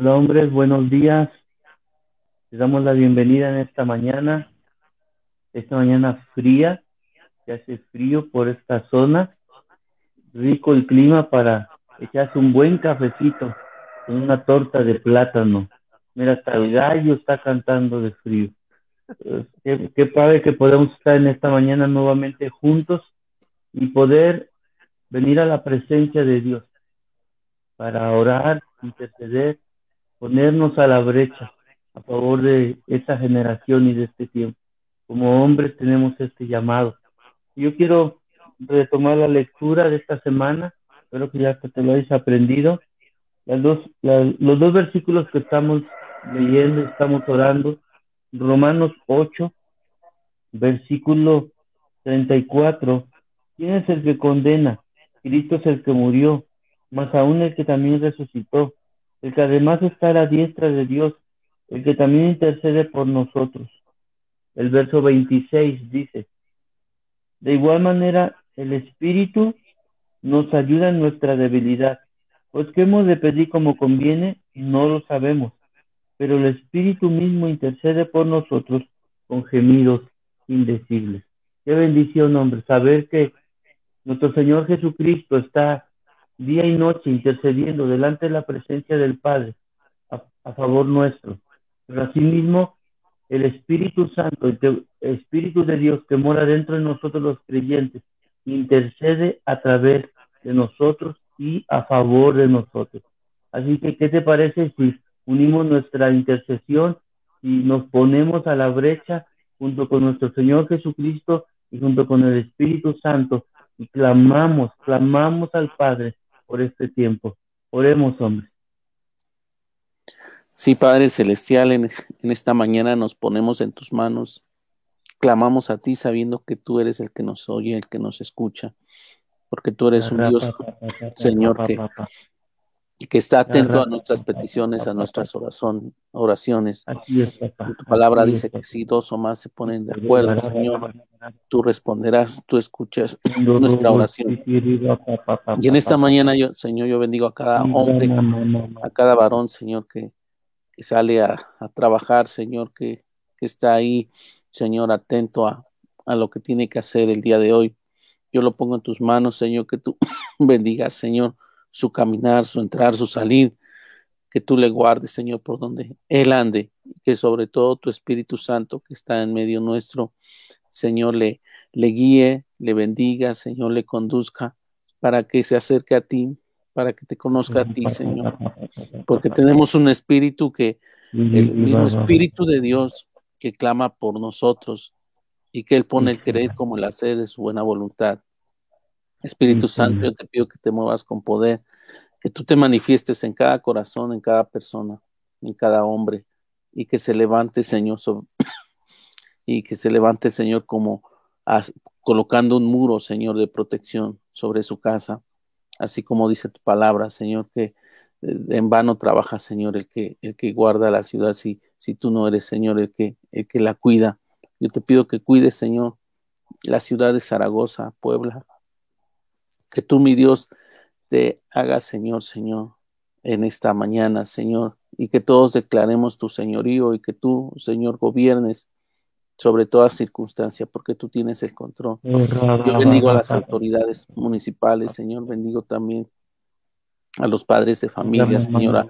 Hola hombres, buenos días. Les damos la bienvenida en esta mañana, esta mañana fría, que hace frío por esta zona. Rico el clima para echarse un buen cafecito con una torta de plátano. Mira, hasta el gallo está cantando de frío. Eh, Qué, qué padre que podemos estar en esta mañana nuevamente juntos y poder venir a la presencia de Dios para orar, interceder ponernos a la brecha a favor de esta generación y de este tiempo. Como hombres tenemos este llamado. Yo quiero retomar la lectura de esta semana, espero que ya te lo hayas aprendido. Los dos versículos que estamos leyendo, estamos orando, Romanos 8, versículo 34. ¿Quién es el que condena? Cristo es el que murió, más aún el que también resucitó el que además está a la diestra de Dios, el que también intercede por nosotros. El verso 26 dice, de igual manera el Espíritu nos ayuda en nuestra debilidad, pues que hemos de pedir como conviene, no lo sabemos, pero el Espíritu mismo intercede por nosotros con gemidos indecibles. Qué bendición, hombre, saber que nuestro Señor Jesucristo está día y noche intercediendo delante de la presencia del Padre a, favor nuestro. Pero asimismo, el Espíritu Santo, el que- el Espíritu de Dios que mora dentro de nosotros los creyentes, intercede a través de nosotros y a favor de nosotros. Así que, ¿qué te parece si unimos nuestra intercesión y nos ponemos a la brecha junto con nuestro Señor Jesucristo y junto con el Espíritu Santo y clamamos, clamamos al Padre por este tiempo. Oremos, hombres. Sí, Padre Celestial, en, en esta mañana nos ponemos en tus manos, clamamos a ti sabiendo que tú eres el que nos oye, el que nos escucha, porque tú eres un Dios Señor, que- que está atento a nuestras peticiones, a nuestras oración- oraciones. Tu palabra dice que si dos o más se ponen de acuerdo, Señor, tú responderás, tú escuchas nuestra oración. Y en esta mañana, yo, Señor, yo bendigo a cada hombre, a cada varón, Señor, que, que sale a, a trabajar, Señor, que, que está ahí, Señor, atento a, a lo que tiene que hacer el día de hoy. Yo lo pongo en tus manos, Señor, que tú bendigas, Señor, su caminar, su entrar, su salir, que tú le guardes, Señor, por donde Él ande, que sobre todo tu Espíritu Santo que está en medio nuestro, Señor, le, le guíe, le bendiga, Señor, le conduzca para que se acerque a ti, para que te conozca a ti, Señor, porque tenemos un espíritu que, el mismo espíritu de Dios que clama por nosotros y que Él pone el querer como el hacer de su buena voluntad. Espíritu Santo, yo te pido que te muevas con poder, que tú te manifiestes en cada corazón, en cada persona, en cada hombre, y que se levante, Señor, sobre- y que se levante, Señor, como as- colocando un muro, Señor, de protección sobre su casa, así como dice tu palabra, Señor, que eh, en vano trabaja, Señor, el que, el que guarda la ciudad, si, si tú no eres, Señor, el que, el que la cuida. Yo te pido que cuides, Señor, la ciudad de Zaragoza, Puebla, que tú, mi Dios, te hagas, Señor, Señor, en esta mañana, Señor, y que todos declaremos tu señorío y que tú, Señor, gobiernes sobre toda circunstancia, porque tú tienes el control. Yo bendigo a las autoridades municipales, Señor, bendigo también a los padres de familia, Señor,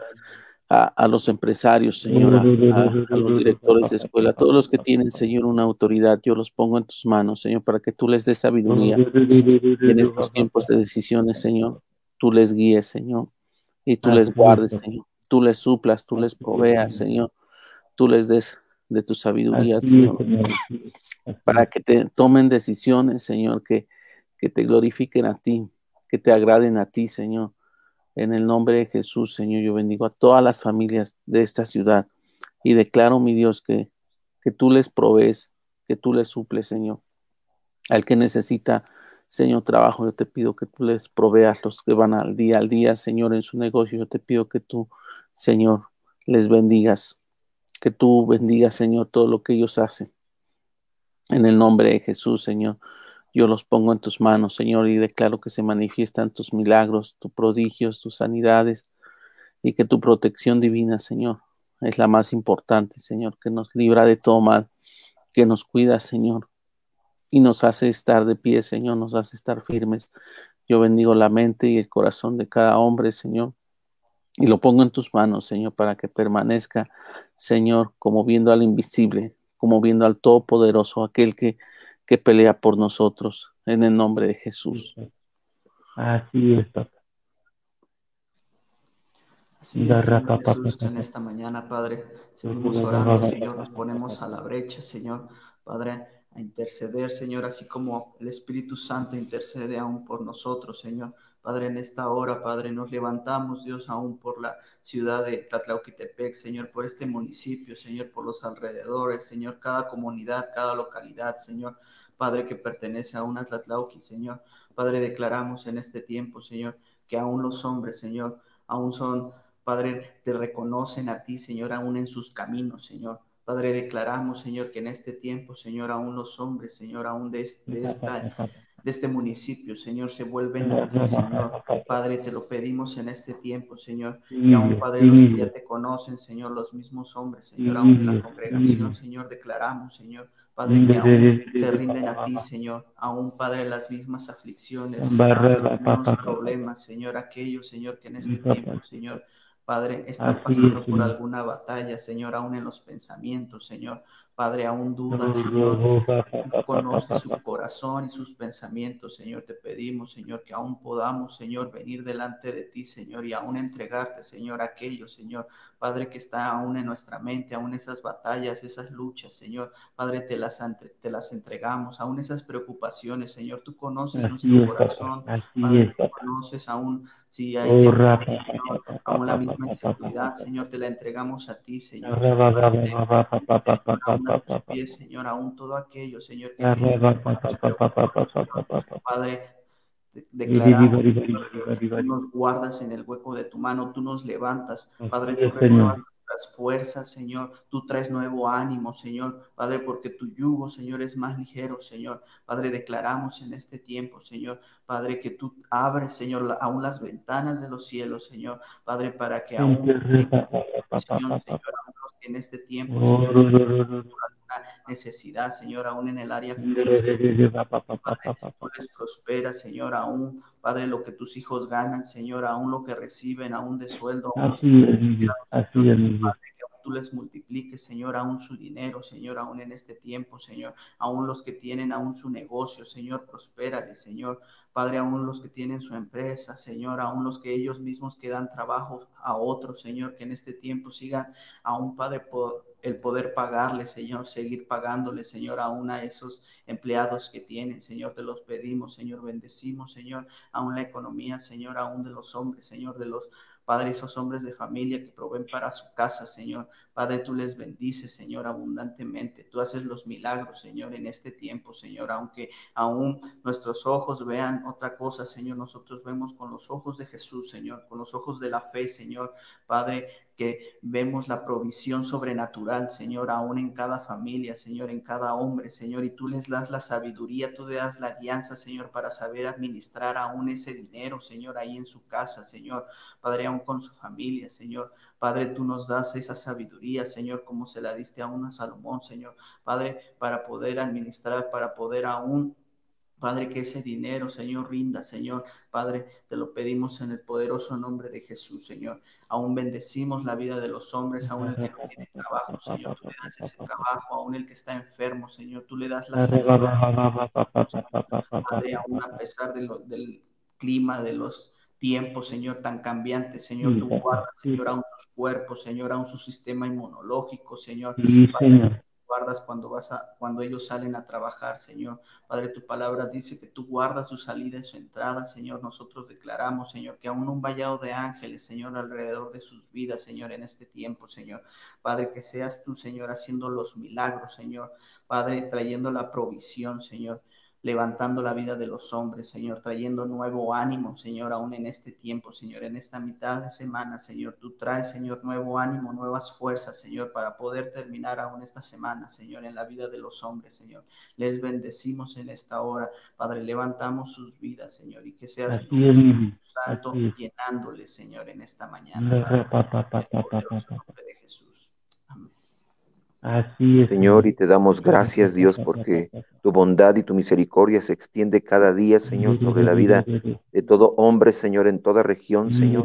a, a- a los empresarios, Señor, a, a- a los directores de escuela, todos los que tienen, Señor, una autoridad, yo los pongo en tus manos, Señor, para que tú les des sabiduría y en estos tiempos de decisiones, Señor, tú les guíes, Señor, y tú les guardes, Señor, tú les suplas, tú les proveas, Señor, tú les des de tu sabiduría, Señor, para que te tomen decisiones, Señor, que, que te glorifiquen a ti, que te agraden a ti, Señor. En el nombre de Jesús, Señor, yo bendigo a todas las familias de esta ciudad y declaro, mi Dios, que, que tú les provees, que tú les suples, Señor. Al que necesita, Señor, trabajo, yo te pido que tú les proveas los que van al día al día, Señor, en su negocio. Yo te pido que tú, Señor, les bendigas, que tú bendigas, Señor, todo lo que ellos hacen. En el nombre de Jesús, Señor, yo los pongo en tus manos, Señor, y declaro que se manifiestan tus milagros, tus prodigios, tus sanidades, y que tu protección divina, Señor, es la más importante, Señor, que nos libra de todo mal, que nos cuida, Señor, y nos hace estar de pie, Señor, nos hace estar firmes. Yo bendigo la mente y el corazón de cada hombre, Señor, y lo pongo en tus manos, Señor, para que permanezca, Señor, como viendo al invisible, como viendo al Todopoderoso, aquel que, que pelea por nosotros, en el nombre de Jesús. Así es, Así es, Señor Jesús, en esta mañana, Padre, seguimos orando, Señor, nos ponemos a la brecha, Señor, Padre, a interceder, Señor, así como el Espíritu Santo intercede aún por nosotros, Señor. Padre, en esta hora, Padre, nos levantamos, Dios, aún por la ciudad de Tlatlauquitepec, Señor, por este municipio, Señor, por los alrededores, Señor, cada comunidad, cada localidad, Señor, Padre, que pertenece a una Tlatlauqui, Señor. Padre, declaramos en este tiempo, Señor, que aún los hombres, Señor, aún son, Padre, te reconocen a ti, Señor, aún en sus caminos, Señor. Padre, declaramos, Señor, que en este tiempo, Señor, aún los hombres, Señor, aún de, de esta de este municipio, Señor, se vuelven a ti, Señor. Padre, te lo pedimos en este tiempo, Señor. Y aún, Padre, los que ya te conocen, Señor, los mismos hombres, Señor, aún en la congregación, Señor, declaramos, Señor, Padre, que aún se rinden a ti, Señor. Aún, Padre, las mismas aflicciones, los mismos problemas, Señor, aquellos, Señor, que en este tiempo, Señor, Padre, están pasando por alguna batalla, Señor, aún en los pensamientos, Señor. Padre, aún dudas, Señor. Conoce su corazón y sus pensamientos, Señor. Te pedimos, Señor, que aún podamos, Señor, venir delante de ti, Señor, y aún entregarte, Señor, aquello, Señor. Padre, que está aún en nuestra mente, aún esas batallas, esas luchas, Señor. Padre, te las, te las entregamos, aún esas preocupaciones, Señor. Tú conoces nuestro corazón. Padre, tú conoces aún si hay oh, aún la misma inseguridad, Señor, te la entregamos a ti, Señor. Señor, aún todo aquello, Señor, que Padre, declaramos, tú nos guardas en el hueco de tu mano, tú nos levantas, Padre, tú renuevas nuestras fuerzas, Señor, tú traes nuevo ánimo, Señor, Padre, porque tu yugo, Señor, es más ligero, Señor, Padre, declaramos en este tiempo, Señor, Padre, que tú abres, Señor, aún las ventanas de los cielos, Señor, Padre, para que aún, Señor, en este tiempo, Señor, necesidad, Señor, aún en el área financiera. Padre, tú les prospera, Señor, aún, Padre, lo que tus hijos ganan, Señor, aún lo que reciben, aún de sueldo. Así es, así es, tú les multipliques, Señor, aún su dinero, Señor, aún en este tiempo, Señor, aún los que tienen aún su negocio, Señor, prospérale, Señor, Padre, aún los que tienen su empresa, Señor, aún los que ellos mismos que dan trabajo a otros, Señor, que en este tiempo sigan aún, Padre, por el poder pagarle, Señor, seguir pagándole, Señor, aún a esos empleados que tienen, Señor, te los pedimos, Señor, bendecimos, Señor, aún la economía, Señor, aún de los hombres, Señor, de los Padre, esos hombres de familia que proveen para su casa, Señor. Padre, tú les bendices, Señor, abundantemente. Tú haces los milagros, Señor, en este tiempo, Señor. Aunque aún nuestros ojos vean otra cosa, Señor, nosotros vemos con los ojos de Jesús, Señor, con los ojos de la fe, Señor. Padre, que vemos la provisión sobrenatural, Señor, aún en cada familia, Señor, en cada hombre, Señor, y tú les das la sabiduría, tú le das la guianza, Señor, para saber administrar aún ese dinero, Señor, ahí en su casa, Señor, Padre, aún con su familia, Señor. Padre, tú nos das esa sabiduría, Señor, como se la diste a una Salomón, Señor, Padre, para poder administrar, para poder aún Padre, que ese dinero, Señor, rinda, Señor. Padre, te lo pedimos en el poderoso nombre de Jesús, Señor. Aún bendecimos la vida de los hombres, aún el que no tiene trabajo, Señor. Tú le das ese trabajo, aún el que está enfermo, Señor. Tú le das la salud. Padre, aún a pesar del clima, de los tiempos, Señor, tan cambiantes, Señor, tú guardas, Señor, aún sus cuerpos, Señor, aún su sistema inmunológico, Señor. Padre, guardas cuando vas a, cuando ellos salen a trabajar, Señor. Padre, tu palabra dice que tú guardas su salida y su entrada, Señor. Nosotros declaramos, Señor, que aún un vallado de ángeles, Señor, alrededor de sus vidas, Señor, en este tiempo, Señor. Padre, que seas tú, Señor, haciendo los milagros, Señor. Padre, trayendo la provisión, Señor. Levantando la vida de los hombres, Señor, trayendo nuevo ánimo, Señor, aún en este tiempo, Señor, en esta mitad de semana, Señor, tú traes, Señor, nuevo ánimo, nuevas fuerzas, Señor, para poder terminar aún esta semana, Señor, en la vida de los hombres, Señor. Les bendecimos en esta hora, Padre, levantamos sus vidas, Señor, y que seas tu Santo llenándole, Señor, en esta mañana. Jesús. Así es. Señor, y te damos gracias, Dios, porque tu bondad y tu misericordia se extiende cada día, Señor, sobre la vida de todo hombre, Señor, en toda región, Señor.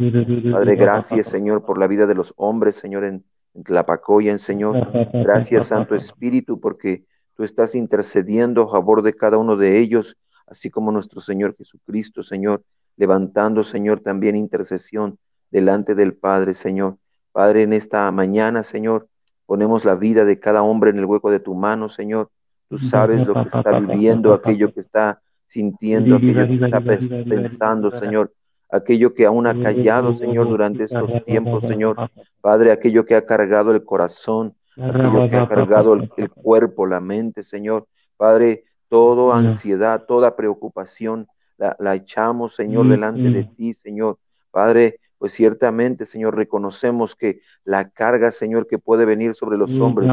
Padre, gracias, Señor, por la vida de los hombres, Señor, en, en Tlapacoya, Señor. Gracias, Santo Espíritu, porque tú estás intercediendo a favor de cada uno de ellos, así como nuestro Señor Jesucristo, Señor, levantando, Señor, también intercesión delante del Padre, Señor. Padre, en esta mañana, Señor, Ponemos la vida de cada hombre en el hueco de tu mano, Señor. Tú sabes lo que está viviendo, aquello que está sintiendo, aquello que está pensando, Señor. Aquello que aún ha callado, Señor, durante estos tiempos, Señor. Padre, aquello que ha cargado el corazón, aquello que ha cargado el, cuerpo, la mente, Señor. Padre, toda ansiedad, toda preocupación, la, la echamos, Señor, delante de ti, Señor. Padre, pues ciertamente, Señor, reconocemos que la carga, Señor, que puede venir sobre los hombres,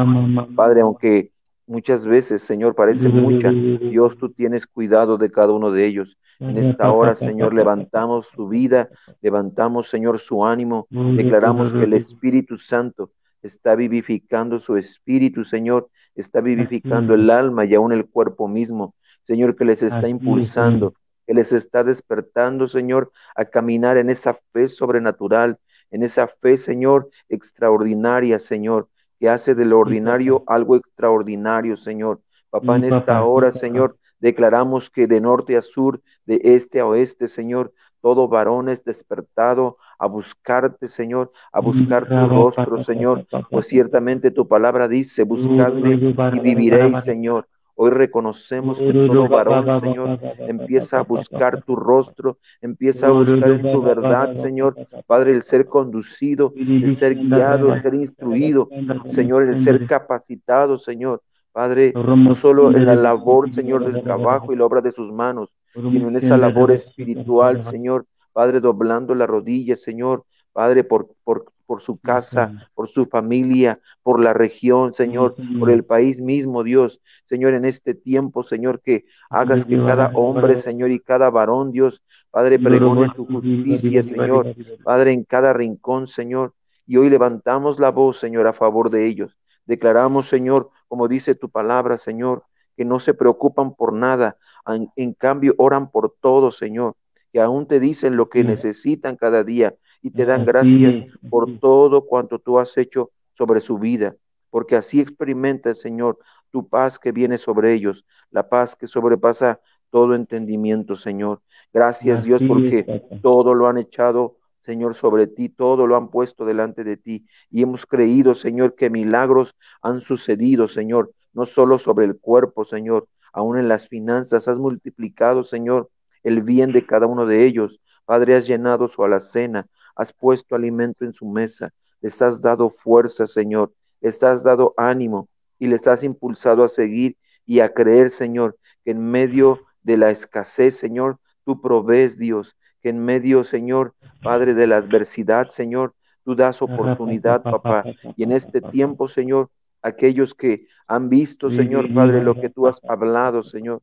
Padre, aunque muchas veces, Señor, parece mucha, Dios, tú tienes cuidado de cada uno de ellos. En esta hora, Señor, levantamos su vida, levantamos, Señor, su ánimo, declaramos que el Espíritu Santo está vivificando su espíritu, Señor, está vivificando el alma y aún el cuerpo mismo, Señor, que les está impulsando, que les está despertando, Señor, a caminar en esa fe sobrenatural, en esa fe, Señor, extraordinaria, Señor, que hace de lo ordinario algo extraordinario, Señor. Papá, en esta hora, Señor, declaramos que de norte a sur, de este a oeste, Señor, todo varón es despertado a buscarte, Señor, a buscar tu rostro, Señor, pues ciertamente tu palabra dice, buscadme y viviréis, Señor. Hoy reconocemos que todo varón, Señor, empieza a buscar tu rostro, empieza a buscar en tu verdad, Señor. Padre, el ser conducido, el ser guiado, el ser instruido, Señor, el ser capacitado, Señor. Padre, no solo en la labor, Señor, del trabajo y la obra de sus manos, sino en esa labor espiritual, Señor. Padre, doblando la rodilla, Señor. Padre, por, por, por su casa, por su familia, por la región, Señor, por el país mismo, Dios. Señor, en este tiempo, Señor, que hagas que cada hombre, Señor, y cada varón, Dios, Padre, pregone tu justicia, Señor. Padre, en cada rincón, Señor. Y hoy levantamos la voz, Señor, a favor de ellos. Declaramos, Señor, como dice tu palabra, Señor, que no se preocupan por nada, en, en cambio oran por todo, Señor, que aún te dicen lo que necesitan cada día y te dan gracias por todo cuanto tú has hecho sobre su vida, porque así experimenta el Señor tu paz que viene sobre ellos, la paz que sobrepasa todo entendimiento, Señor. Gracias Dios porque todo lo han echado, Señor, sobre ti, todo lo han puesto delante de ti y hemos creído, Señor, que milagros han sucedido, Señor, no solo sobre el cuerpo, Señor, aún en las finanzas. Has multiplicado, Señor, el bien de cada uno de ellos. Padre, has llenado su alacena, has puesto alimento en su mesa, les has dado fuerza, Señor, les has dado ánimo y les has impulsado a seguir y a creer, Señor, que en medio de la escasez, Señor, tú provees, Dios, que en medio, Señor, Padre, de la adversidad, Señor, tú das oportunidad, papá. Y en este tiempo, Señor, aquellos que han visto, Señor, Padre, lo que tú has hablado, Señor,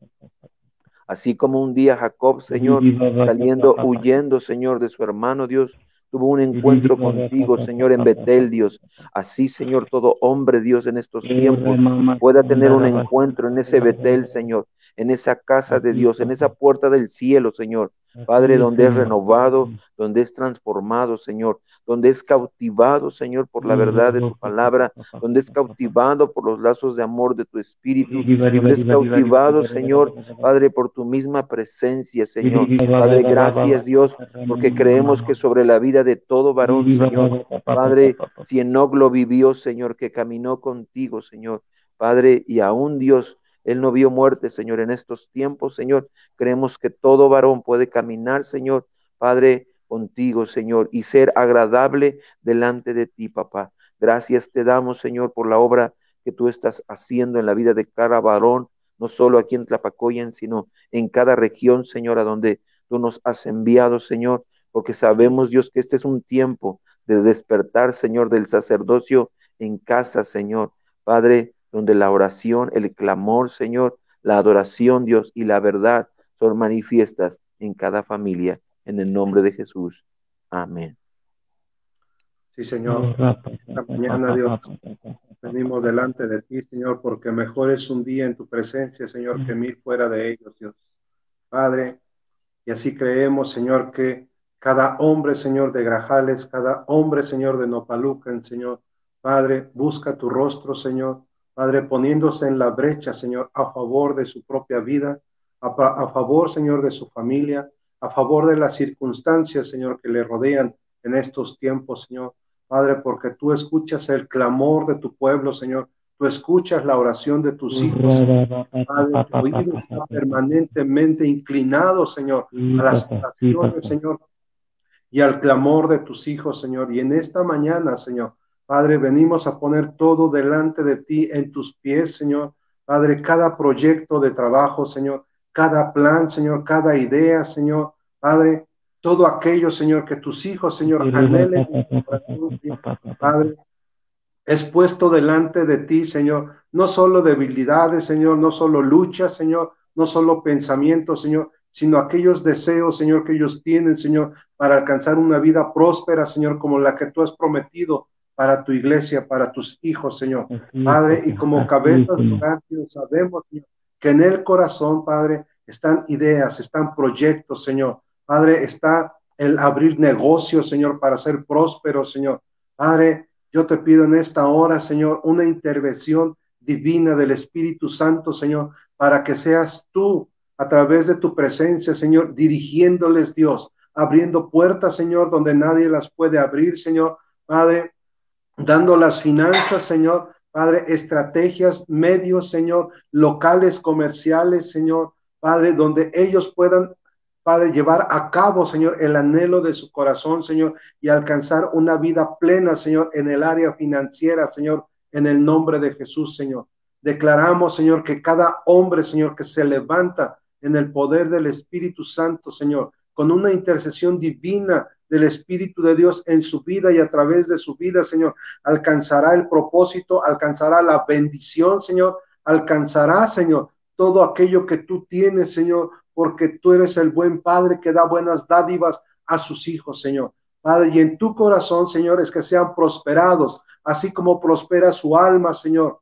Así como un día Jacob, Señor, saliendo, huyendo, Señor, de su hermano Dios, tuvo un encuentro contigo, Señor, en Betel, Dios. Así, Señor, todo hombre, Dios, en estos tiempos pueda tener un encuentro en ese Betel, Señor, en esa casa de Dios, en esa puerta del cielo, Señor. Padre, donde es renovado, donde es transformado, Señor, donde es cautivado, Señor, por la verdad de tu palabra, donde es cautivado por los lazos de amor de tu espíritu, donde es cautivado, Señor, Padre, por tu misma presencia, Señor. Padre, gracias, Dios, porque creemos que sobre la vida de todo varón, Señor, Padre, si Enoch lo vivió, Señor, que caminó contigo, Señor, Padre, y aún Dios, él no vio muerte, Señor, en estos tiempos, Señor. Creemos que todo varón puede caminar, Señor, Padre, contigo, Señor, y ser agradable delante de ti, papá. Gracias te damos, Señor, por la obra que tú estás haciendo en la vida de cada varón, no solo aquí en Tlapacoyan, sino en cada región, Señor, a donde tú nos has enviado, Señor, porque sabemos, Dios, que este es un tiempo de despertar, Señor, del sacerdocio en casa, Señor. Padre, donde la oración, el clamor, Señor, la adoración, Dios, y la verdad son manifiestas en cada familia, en el nombre de Jesús. Amén. Sí, Señor. Esta mañana, Dios, venimos delante de ti, Señor, porque mejor es un día en tu presencia, Señor, que mil fuera de ellos, Dios. Padre, y así creemos, Señor, que cada hombre, Señor, de Grajales, cada hombre, Señor, de Nopalucan, Señor, Padre, busca tu rostro, Señor, Padre, poniéndose en la brecha, Señor, a favor de su propia vida, a, a favor, Señor, de su familia, a favor de las circunstancias, Señor, que le rodean en estos tiempos, Señor. Padre, porque tú escuchas el clamor de tu pueblo, Señor. Tú escuchas la oración de tus hijos. Padre, tu oído está permanentemente inclinado, Señor, a las oraciones, Señor, y al clamor de tus hijos, Señor. Y en esta mañana, Señor, Padre, venimos a poner todo delante de ti en tus pies, Señor. Padre, cada proyecto de trabajo, Señor, cada plan, Señor, cada idea, Señor. Padre, todo aquello, Señor, que tus hijos, Señor, anhelen, Padre, es puesto delante de ti, Señor, no solo debilidades, Señor, no solo luchas, Señor, no solo pensamientos, Señor, sino aquellos deseos, Señor, que ellos tienen, Señor, para alcanzar una vida próspera, Señor, como la que tú has prometido para tu iglesia, para tus hijos, Señor. Padre, y como cabezas sabemos, Señor, que en el corazón, Padre, están ideas, están proyectos, Señor, Padre, está el abrir negocios, Señor, para ser próspero, Señor. Padre, yo te pido en esta hora, Señor, una intervención divina del Espíritu Santo, Señor, para que seas tú a través de tu presencia, Señor, dirigiéndoles, Dios, abriendo puertas, Señor, donde nadie las puede abrir, Señor. Padre, dando las finanzas, Señor. Padre, estrategias, medios, Señor, locales, comerciales, Señor. Padre, donde ellos puedan Padre, llevar a cabo, Señor, el anhelo de su corazón, Señor, y alcanzar una vida plena, Señor, en el área financiera, Señor, en el nombre de Jesús, Señor. Declaramos, Señor, que cada hombre, Señor, que se levanta en el poder del Espíritu Santo, Señor, con una intercesión divina del Espíritu de Dios en su vida y a través de su vida, Señor, alcanzará el propósito, alcanzará la bendición, Señor, alcanzará, Señor, todo aquello que tú tienes, Señor, porque tú eres el buen Padre que da buenas dádivas a sus hijos, Señor. Padre, y en tu corazón, Señor, es que sean prosperados, así como prospera su alma, Señor.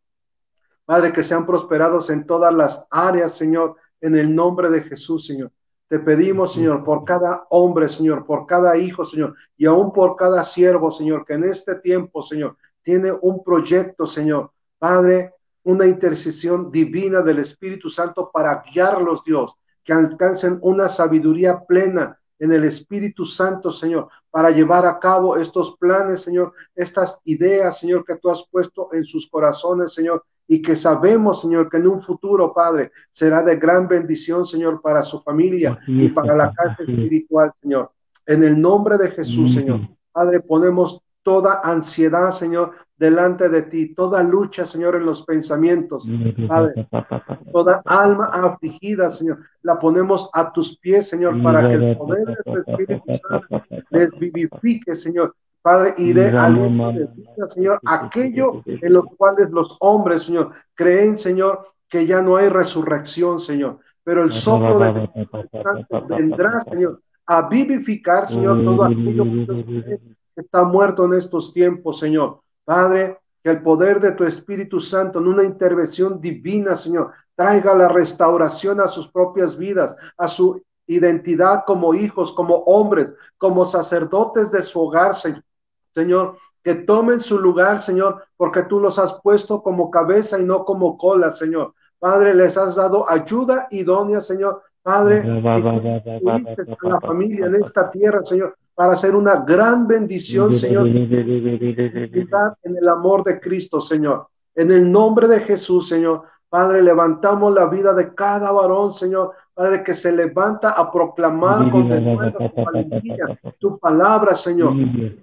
Padre, que sean prosperados en todas las áreas, Señor, en el nombre de Jesús, Señor. Te pedimos, Señor, por cada hombre, Señor, por cada hijo, Señor, y aún por cada siervo, Señor, que en este tiempo, Señor, tiene un proyecto, Señor. Padre, una intercesión divina del Espíritu Santo para guiarlos, Dios, que alcancen una sabiduría plena en el Espíritu Santo, Señor, para llevar a cabo estos planes, Señor, estas ideas, Señor, que tú has puesto en sus corazones, Señor, y que sabemos, Señor, que en un futuro, Padre, será de gran bendición, Señor, para su familia y para la casa espiritual, Señor. En el nombre de Jesús, Señor. Padre, ponemos toda ansiedad, Señor, delante de ti, toda lucha, Señor, en los pensamientos, Padre, toda alma afligida, Señor, la ponemos a tus pies, Señor, para que el poder de tu Espíritu Santo les vivifique, Señor, Padre, y de vida, Señor, aquello en los cuales los hombres, Señor, creen, Señor, que ya no hay resurrección, Señor, pero el soplo Santo vendrá, Señor, a vivificar, Señor, todo aquello que está muerto en estos tiempos, Señor. Padre, que el poder de tu Espíritu Santo en una intervención divina, Señor, traiga la restauración a sus propias vidas, a su identidad como hijos, como hombres, como sacerdotes de su hogar, Señor. Que tomen su lugar, Señor, porque tú los has puesto como cabeza y no como cola, Señor. Padre, les has dado ayuda idónea, Señor. Padre, a la familia en esta tierra, Señor, para hacer una gran bendición, Señor, en el amor de Cristo, Señor. En el nombre de Jesús, Señor. Padre, levantamos la vida de cada varón, Señor. Padre, que se levanta a proclamar con tu, tu palabra, Señor.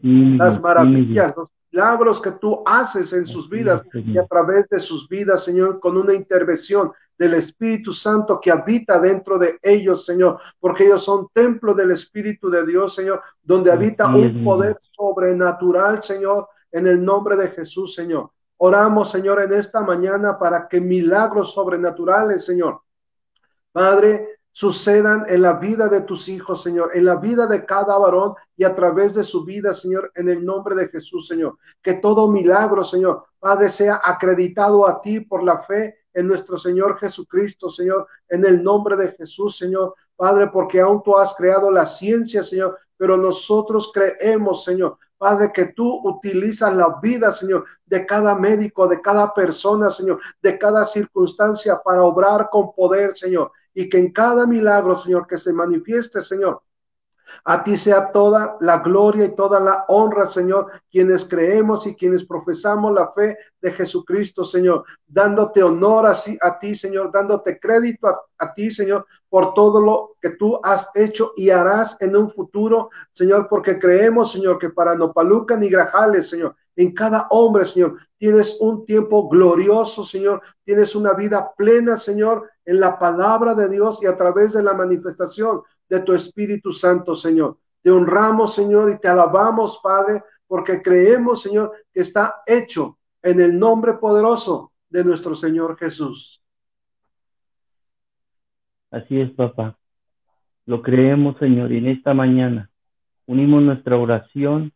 Las maravillas, los milagros que tú haces en sus vidas y a través de sus vidas, Señor, con una intervención del Espíritu Santo que habita dentro de ellos, Señor, porque ellos son templo del Espíritu de Dios, Señor, donde habita un poder sobrenatural, Señor, en el nombre de Jesús, Señor. Oramos, Señor, en esta mañana para que milagros sobrenaturales, Señor, Padre, sucedan en la vida de tus hijos, Señor, en la vida de cada varón y a través de su vida, Señor, en el nombre de Jesús, Señor. Que todo milagro, Señor, Padre, sea acreditado a ti por la fe en nuestro Señor Jesucristo, Señor, en el nombre de Jesús, Señor. Padre, porque aún tú has creado la ciencia, Señor, pero nosotros creemos, Señor, Padre, que tú utilizas la vida, Señor, de cada médico, de cada persona, Señor, de cada circunstancia para obrar con poder, Señor. Y que en cada milagro, Señor, que se manifieste, Señor, a ti sea toda la gloria y toda la honra, Señor, quienes creemos y quienes profesamos la fe de Jesucristo, Señor, dándote honor así a ti, Señor, dándote crédito a, ti, Señor, por todo lo que tú has hecho y harás en un futuro, Señor, porque creemos, Señor, que para Nopaluca ni Grajales, Señor, en cada hombre, Señor, tienes un tiempo glorioso, Señor, tienes una vida plena, Señor, en la palabra de Dios y a través de la manifestación de tu Espíritu Santo, Señor. Te honramos, Señor, y te alabamos, Padre, porque creemos, Señor, que está hecho en el nombre poderoso de nuestro Señor Jesús. Así es, papá. Lo creemos, Señor, y en esta mañana unimos nuestra oración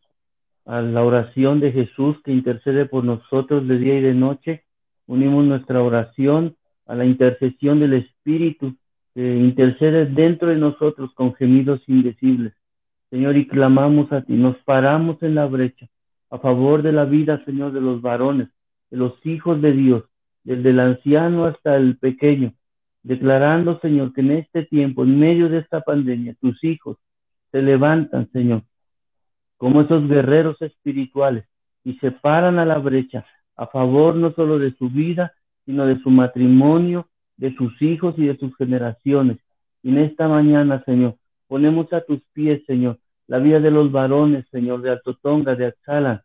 a la oración de Jesús que intercede por nosotros de día y de noche. Unimos nuestra oración a la intercesión del Espíritu que intercede dentro de nosotros con gemidos indecibles. Señor, y clamamos a ti, nos paramos en la brecha a favor de la vida, Señor, de los varones, de los hijos de Dios, desde el anciano hasta el pequeño, declarando, Señor, que en este tiempo, en medio de esta pandemia, tus hijos se levantan, Señor, como esos guerreros espirituales y se paran a la brecha a favor no solo de su vida, sino de su matrimonio, de sus hijos y de sus generaciones. Y en esta mañana, Señor, ponemos a tus pies, Señor, la vida de los varones, Señor, de Altotonga, de Axala,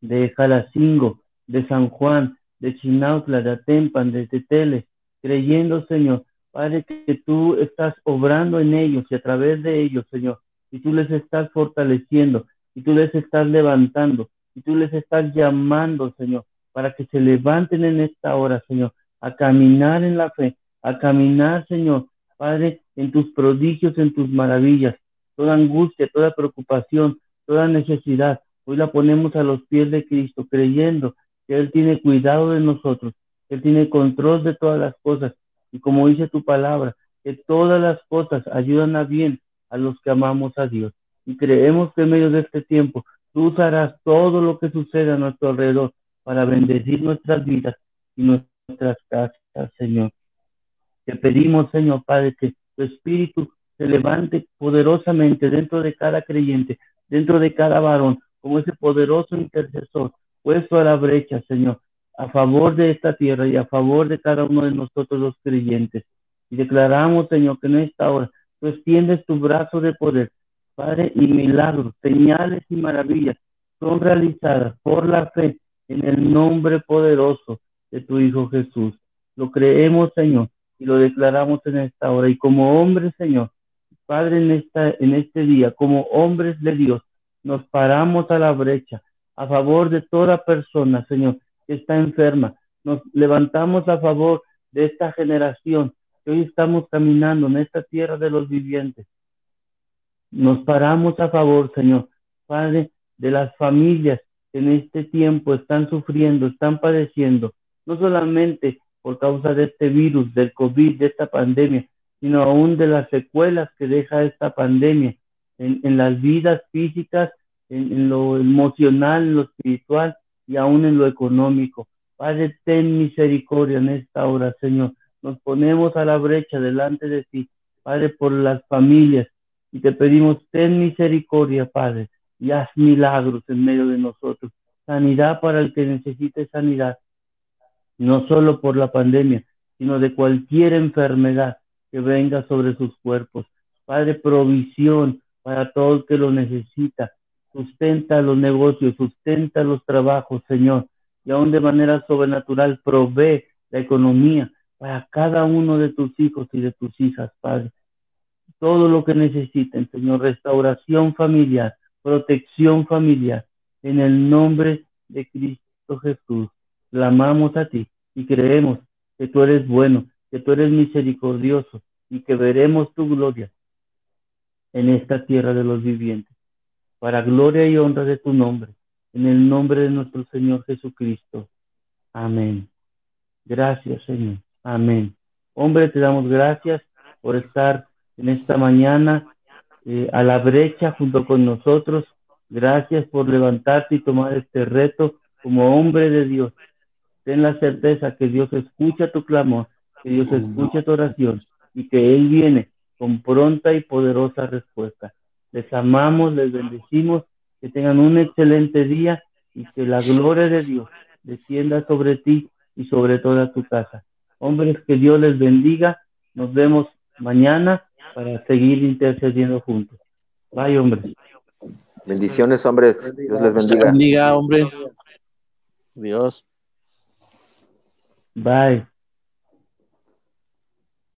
de Jalacingo, de San Juan, de Chinautla, de Atempan, de Tetele, creyendo, Señor, Padre, que tú estás obrando en ellos y a través de ellos, Señor, y tú les estás fortaleciendo, y tú les estás levantando, y tú les estás llamando, Señor, para que se levanten en esta hora, Señor, a caminar en la fe, a caminar, Señor, Padre, en tus prodigios, en tus maravillas. Toda angustia, toda preocupación, toda necesidad, hoy la ponemos a los pies de Cristo, creyendo que Él tiene cuidado de nosotros, que Él tiene control de todas las cosas. Y como dice tu palabra, que todas las cosas ayudan a bien a los que amamos a Dios. Y creemos que en medio de este tiempo tú usarás todo lo que sucede a nuestro alrededor para bendecir nuestras vidas y nuestras casas, Señor. Te pedimos, Señor Padre, que tu Espíritu se levante poderosamente dentro de cada creyente, dentro de cada varón, como ese poderoso intercesor puesto a la brecha, Señor, a favor de esta tierra y a favor de cada uno de nosotros los creyentes. Y declaramos, Señor, que en esta hora tú extiendes tu brazo de poder, Padre, y milagros, señales y maravillas son realizadas por la fe en el nombre poderoso de tu Hijo Jesús. Lo creemos, Señor, y lo declaramos en esta hora. Y como hombres, Señor, Padre, en, esta, en este día, como hombres de Dios, nos paramos a la brecha a favor de toda persona, Señor, que está enferma. Nos levantamos a favor de esta generación que hoy estamos caminando en esta tierra de los vivientes. Nos paramos a favor, Señor, Padre, de las familias en este tiempo están sufriendo, están padeciendo, no solamente por causa de este virus, del COVID, de esta pandemia, sino aún de las secuelas que deja esta pandemia en, las vidas físicas, en, lo emocional, en lo espiritual y aún en lo económico. Padre, ten misericordia en esta hora, Señor. Nos ponemos a la brecha delante de ti, Padre, por las familias, y te pedimos, ten misericordia, Padre, y haz milagros en medio de nosotros. Sanidad para el que necesite sanidad, no solo por la pandemia, sino de cualquier enfermedad que venga sobre sus cuerpos. Padre, provisión para todo el que lo necesita. Sustenta los negocios, sustenta los trabajos, Señor. Y aún de manera sobrenatural provee la economía para cada uno de tus hijos y de tus hijas, Padre. Todo lo que necesiten, Señor, restauración familiar, protección familiar, en el nombre de Cristo Jesús. Clamamos a ti y creemos que tú eres bueno, que tú eres misericordioso y que veremos tu gloria en esta tierra de los vivientes, para gloria y honra de tu nombre, en el nombre de nuestro Señor Jesucristo. Amén. Gracias, Señor. Amén. Hombre, te damos gracias por estar en esta mañana eh, a la brecha junto con nosotros. Gracias por levantarte y tomar este reto como hombre de Dios. Ten la certeza que Dios escucha tu clamor, que Dios escucha tu oración y que Él viene con pronta y poderosa respuesta. Les amamos, les bendecimos, que tengan un excelente día y que la gloria de Dios descienda sobre ti y sobre toda tu casa. Hombres, que Dios les bendiga. Nos vemos mañana para seguir intercediendo juntos. Bye, hombres. Bendiciones, hombres. Dios les bendiga. bendiga, hombre. Dios. Bye.